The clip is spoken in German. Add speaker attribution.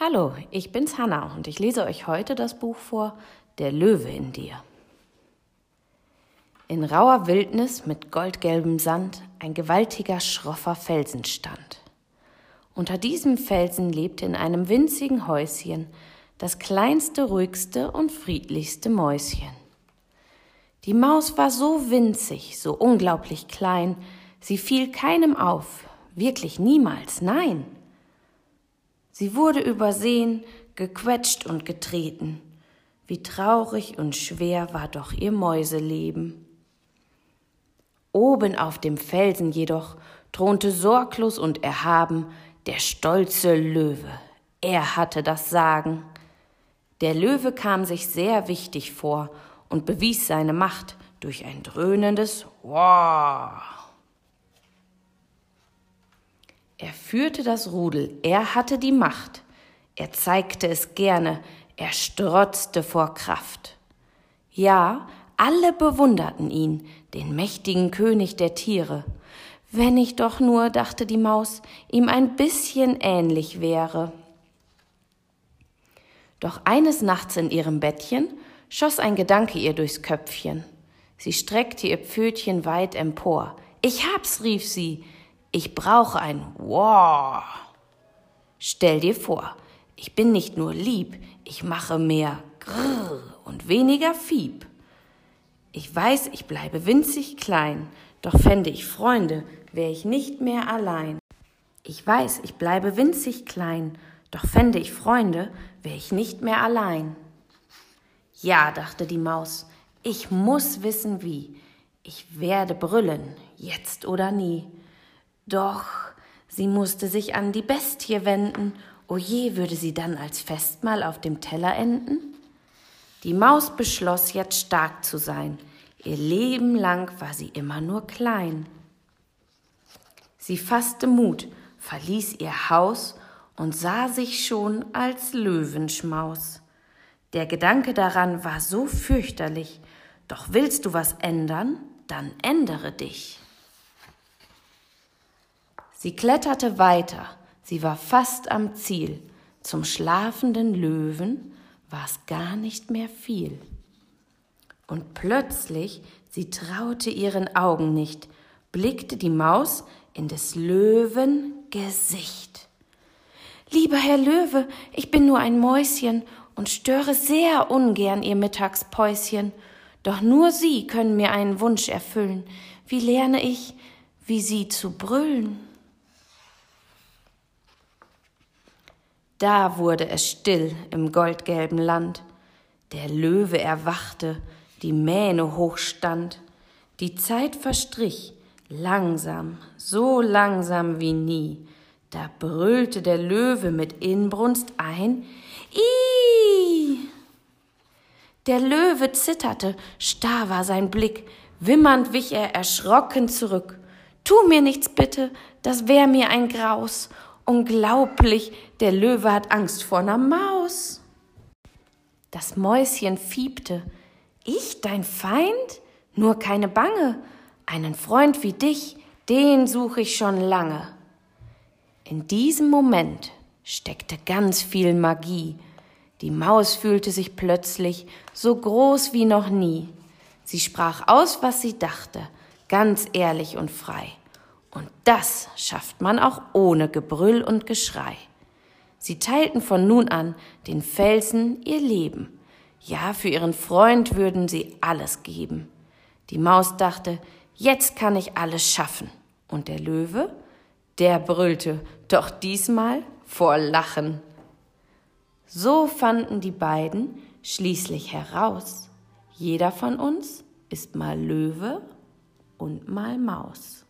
Speaker 1: Hallo, ich bin's Hanna und ich lese euch heute das Buch vor Der Löwe in dir. In rauer Wildnis mit goldgelbem Sand ein gewaltiger, schroffer Felsen stand. Unter diesem Felsen lebte in einem winzigen Häuschen das kleinste, ruhigste und friedlichste Mäuschen. Die Maus war so winzig, so unglaublich klein, sie fiel keinem auf, wirklich niemals, nein. Sie wurde übersehen, gequetscht und getreten. Wie traurig und schwer war doch ihr Mäuseleben. Oben auf dem Felsen jedoch thronte sorglos und erhaben der stolze Löwe. Er hatte das Sagen. Der Löwe kam sich sehr wichtig vor und bewies seine Macht durch ein dröhnendes Wow. Er führte das Rudel, er hatte die Macht, er zeigte es gerne, er strotzte vor Kraft. Ja, alle bewunderten ihn, den mächtigen König der Tiere. Wenn ich doch nur, dachte die Maus, ihm ein bisschen ähnlich wäre. Doch eines Nachts in ihrem Bettchen schoss ein Gedanke ihr durchs Köpfchen. Sie streckte ihr Pfötchen weit empor. Ich hab's, rief sie, ich brauche ein Wow. Stell dir vor, ich bin nicht nur lieb, ich mache mehr Grrr und weniger Fieb. Ich weiß, ich bleibe winzig klein, doch fände ich Freunde, wär ich nicht mehr allein. Ich weiß, ich bleibe winzig klein, doch fände ich Freunde, wär ich nicht mehr allein. Ja, dachte die Maus, ich muss wissen wie. Ich werde brüllen, jetzt oder nie. Doch sie musste sich an die Bestie wenden. O je, würde sie dann als Festmahl auf dem Teller enden? Die Maus beschloss jetzt stark zu sein. Ihr Leben lang war sie immer nur klein. Sie fasste Mut, verließ ihr Haus und sah sich schon als Löwenschmaus. Der Gedanke daran war so fürchterlich, doch willst du was ändern, dann ändere dich. Sie kletterte weiter, sie war fast am Ziel. Zum schlafenden Löwen war es gar nicht mehr viel. Und plötzlich, sie traute ihren Augen nicht, blickte die Maus in des Löwen Gesicht. Lieber Herr Löwe, ich bin nur ein Mäuschen und störe sehr ungern Ihr Mittagspäuschen, doch nur Sie können mir einen Wunsch erfüllen. Wie lerne ich, wie Sie zu brüllen? Da wurde es still im goldgelben Land. Der Löwe erwachte, die Mähne hochstand. Die Zeit verstrich, langsam, so langsam wie nie. Da brüllte der Löwe mit Inbrunst ein Ih! Der Löwe zitterte, starr war sein Blick, wimmernd wich er erschrocken zurück. Tu mir nichts bitte, das wär mir ein Graus, Unglaublich, der Löwe hat Angst vor ner Maus. Das Mäuschen fiebte. Ich, dein Feind? Nur keine Bange. Einen Freund wie dich, den suche ich schon lange. In diesem Moment steckte ganz viel Magie. Die Maus fühlte sich plötzlich so groß wie noch nie. Sie sprach aus, was sie dachte, ganz ehrlich und frei. Und das schafft man auch ohne Gebrüll und Geschrei. Sie teilten von nun an den Felsen ihr Leben. Ja, für ihren Freund würden sie alles geben. Die Maus dachte, jetzt kann ich alles schaffen. Und der Löwe, der brüllte, doch diesmal vor Lachen. So fanden die beiden schließlich heraus, jeder von uns ist mal Löwe und mal Maus.